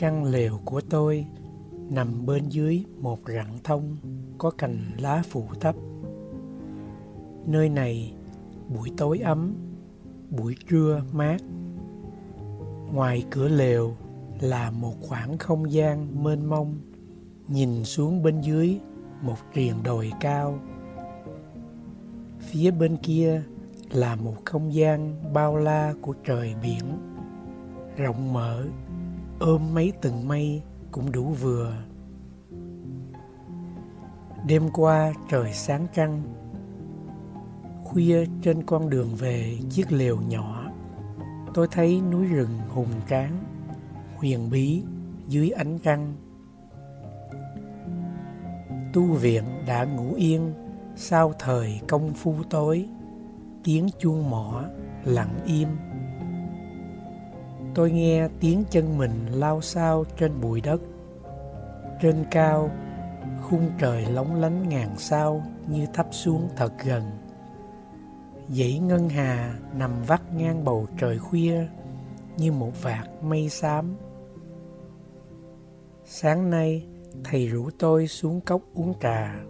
Căn lều của tôi nằm bên dưới một rặng thông có cành lá phủ thấp. Nơi này buổi tối ấm, buổi trưa mát. Ngoài cửa lều là một khoảng không gian mênh mông, nhìn xuống bên dưới một triền đồi cao. Phía bên kia là một không gian bao la của trời biển, rộng mở, ôm mấy từng mây cũng đủ vừa. Đêm qua trời sáng trăng, khuya trên con đường về chiếc lều nhỏ, tôi thấy núi rừng hùng tráng, huyền bí dưới ánh trăng. Tu viện đã ngủ yên sau thời công phu tối, tiếng chuông mỏ lặng im. Tôi nghe tiếng chân mình lao sao trên bụi đất. Trên cao, khung trời lóng lánh ngàn sao như thấp xuống thật gần. Dãy ngân hà nằm vắt ngang bầu trời khuya như một vạt mây xám. Sáng nay, thầy rủ tôi xuống cốc uống trà.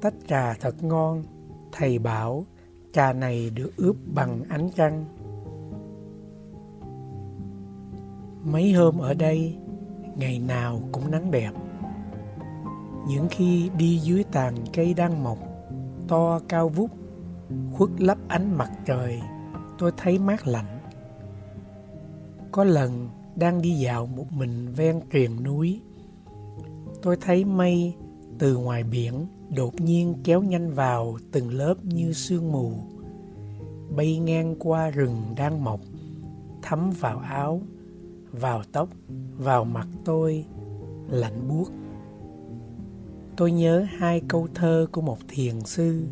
Tách trà thật ngon, thầy bảo trà này được ướp bằng ánh trăng. Mấy hôm ở đây, ngày nào cũng nắng đẹp. Những khi đi dưới tàn cây đang mọc, to cao vút, khuất lấp ánh mặt trời, tôi thấy mát lạnh. Có lần đang đi dạo một mình ven triền núi, tôi thấy mây từ ngoài biển đột nhiên kéo nhanh vào từng lớp như sương mù, bay ngang qua rừng đang mọc, thấm vào áo, vào tóc, vào mặt tôi, lạnh buốt. Tôi nhớ hai câu thơ của một thiền sư.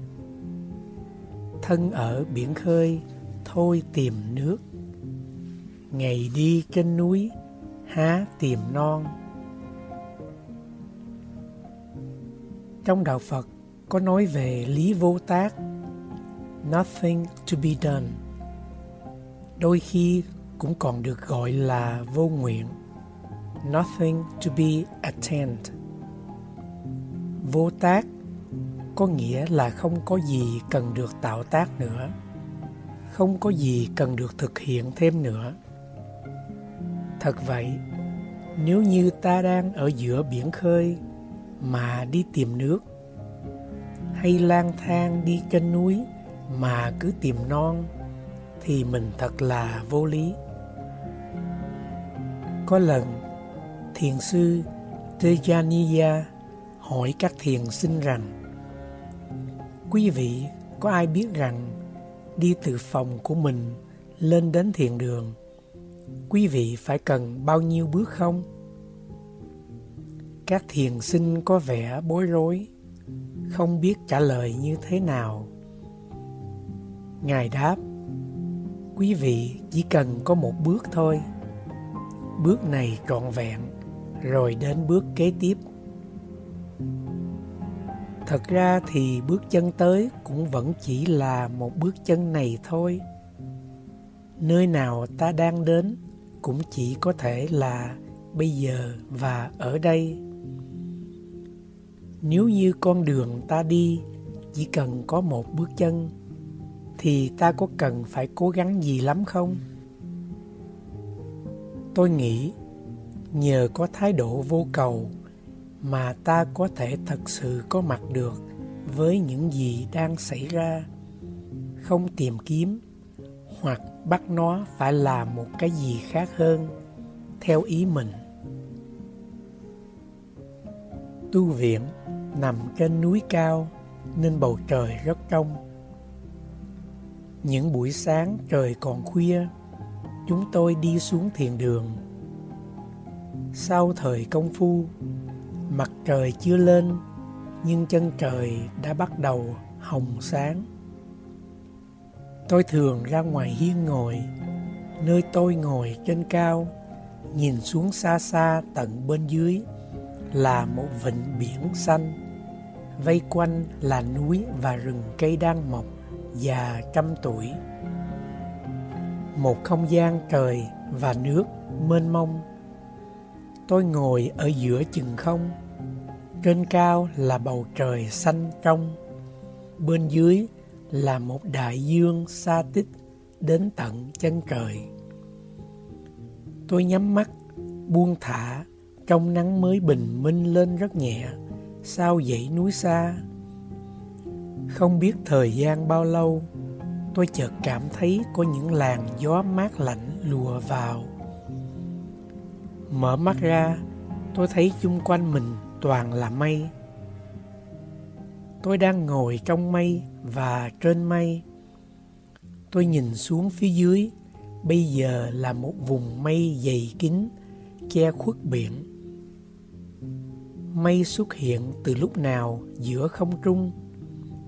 Thân ở biển khơi, thôi tìm nước. Ngày đi trên núi, há tìm non. Trong đạo Phật có nói về lý vô tác, nothing to be done. Đôi khi cũng còn được gọi là vô nguyện, nothing to be attained. Vô tác có nghĩa là không có gì cần được tạo tác nữa, không có gì cần được thực hiện thêm nữa. Thật vậy, nếu như ta đang ở giữa biển khơi mà đi tìm nước hay lang thang đi trên núi mà cứ tìm non thì mình thật là vô lý có lần thiền sư Tejaniya hỏi các thiền sinh rằng, quý vị, có ai biết rằng đi từ phòng của mình lên đến thiền đường, quý vị phải cần bao nhiêu bước không? Các thiền sinh có vẻ bối rối, không biết trả lời như thế nào. Ngài đáp, quý vị chỉ cần có một bước thôi bước này trọn vẹn, rồi đến bước kế tiếp. Thật ra thì bước chân tới cũng vẫn chỉ là một bước chân này thôi. Nơi nào ta đang đến cũng chỉ có thể là bây giờ và ở đây. Nếu như con đường ta đi chỉ cần có một bước chân, thì ta có cần phải cố gắng gì lắm không? Tôi nghĩ nhờ có thái độ vô cầu mà ta có thể thật sự có mặt được với những gì đang xảy ra. Không tìm kiếm hoặc bắt nó phải làm một cái gì khác hơn, theo ý mình. Tu viện nằm trên núi cao nên bầu trời rất trong những buổi sáng trời còn khuya chúng tôi đi xuống thiền đường. Sau thời công phu, mặt trời chưa lên, nhưng chân trời đã bắt đầu hồng sáng. Tôi thường ra ngoài hiên ngồi, nơi tôi ngồi trên cao, nhìn xuống xa xa tận bên dưới là một vịnh biển xanh. Vây quanh là núi và rừng cây đang mọc già trăm tuổi một không gian trời và nước mênh mông. Tôi ngồi ở giữa chừng không, trên cao là bầu trời xanh trong, bên dưới là một đại dương xa tích đến tận chân trời. Tôi nhắm mắt, buông thả, trong nắng mới bình minh lên rất nhẹ sao dãy núi xa. Không biết thời gian bao lâu tôi chợt cảm thấy có những làn gió mát lạnh lùa vào. Mở mắt ra, tôi thấy chung quanh mình toàn là mây. Tôi đang ngồi trong mây và trên mây. Tôi nhìn xuống phía dưới, bây giờ là một vùng mây dày kín, che khuất biển. Mây xuất hiện từ lúc nào giữa không trung?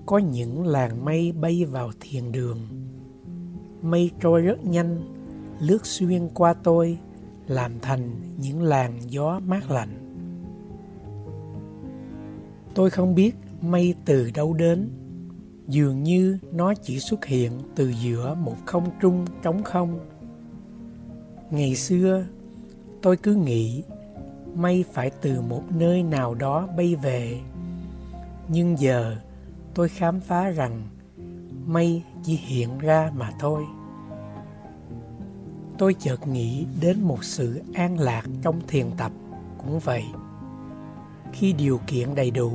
Có những làn mây bay vào thiền đường. Mây trôi rất nhanh, lướt xuyên qua tôi, làm thành những làn gió mát lạnh. Tôi không biết mây từ đâu đến, dường như nó chỉ xuất hiện từ giữa một không trung trống không. Ngày xưa, tôi cứ nghĩ mây phải từ một nơi nào đó bay về, nhưng giờ tôi khám phá rằng mây chỉ hiện ra mà thôi. Tôi chợt nghĩ đến một sự an lạc trong thiền tập cũng vậy. Khi điều kiện đầy đủ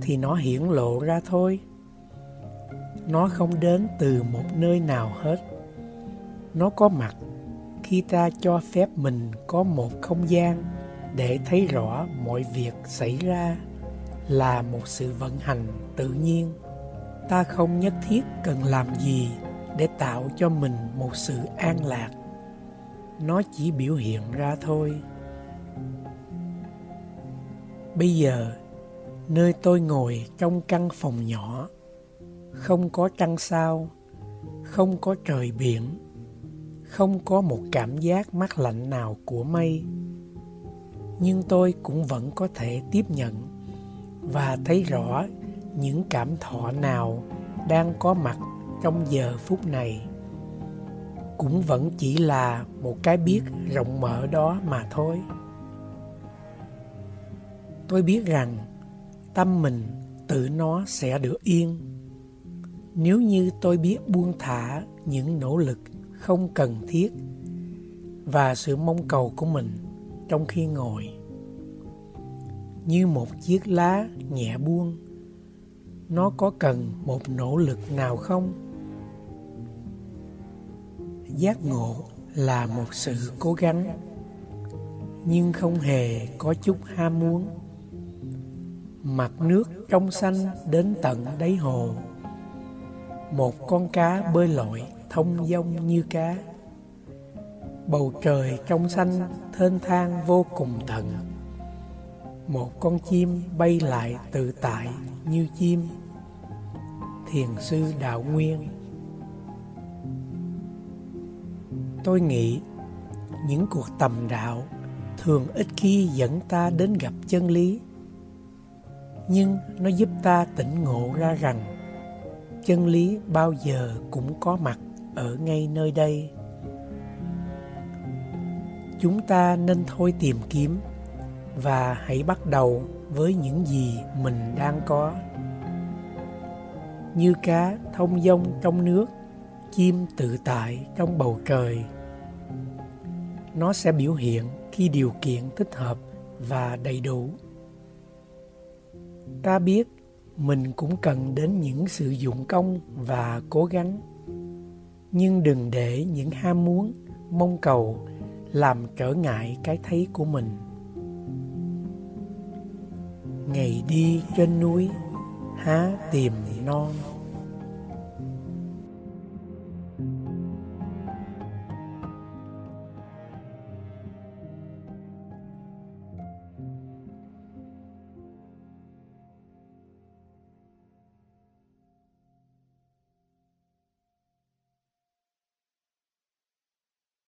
thì nó hiển lộ ra thôi. Nó không đến từ một nơi nào hết. Nó có mặt khi ta cho phép mình có một không gian để thấy rõ mọi việc xảy ra là một sự vận hành tự nhiên. Ta không nhất thiết cần làm gì để tạo cho mình một sự an lạc. Nó chỉ biểu hiện ra thôi. Bây giờ, nơi tôi ngồi trong căn phòng nhỏ, không có trăng sao, không có trời biển, không có một cảm giác mát lạnh nào của mây, nhưng tôi cũng vẫn có thể tiếp nhận và thấy rõ những cảm thọ nào đang có mặt trong giờ phút này. Cũng vẫn chỉ là một cái biết rộng mở đó mà thôi. Tôi biết rằng tâm mình tự nó sẽ được yên. Nếu như tôi biết buông thả những nỗ lực không cần thiết và sự mong cầu của mình trong khi ngồi như một chiếc lá nhẹ buông. Nó có cần một nỗ lực nào không? Giác ngộ là một sự cố gắng, nhưng không hề có chút ham muốn. Mặt nước trong xanh đến tận đáy hồ. Một con cá bơi lội thông dong như cá. Bầu trời trong xanh thênh thang vô cùng tận một con chim bay lại tự tại như chim. Thiền sư đạo nguyên. Tôi nghĩ những cuộc tầm đạo thường ít khi dẫn ta đến gặp chân lý, nhưng nó giúp ta tỉnh ngộ ra rằng chân lý bao giờ cũng có mặt ở ngay nơi đây. Chúng ta nên thôi tìm kiếm và hãy bắt đầu với những gì mình đang có. Như cá thông dong trong nước, chim tự tại trong bầu trời. Nó sẽ biểu hiện khi điều kiện thích hợp và đầy đủ. Ta biết mình cũng cần đến những sự dụng công và cố gắng. Nhưng đừng để những ham muốn, mong cầu làm trở ngại cái thấy của mình ngày đi trên núi há tìm non.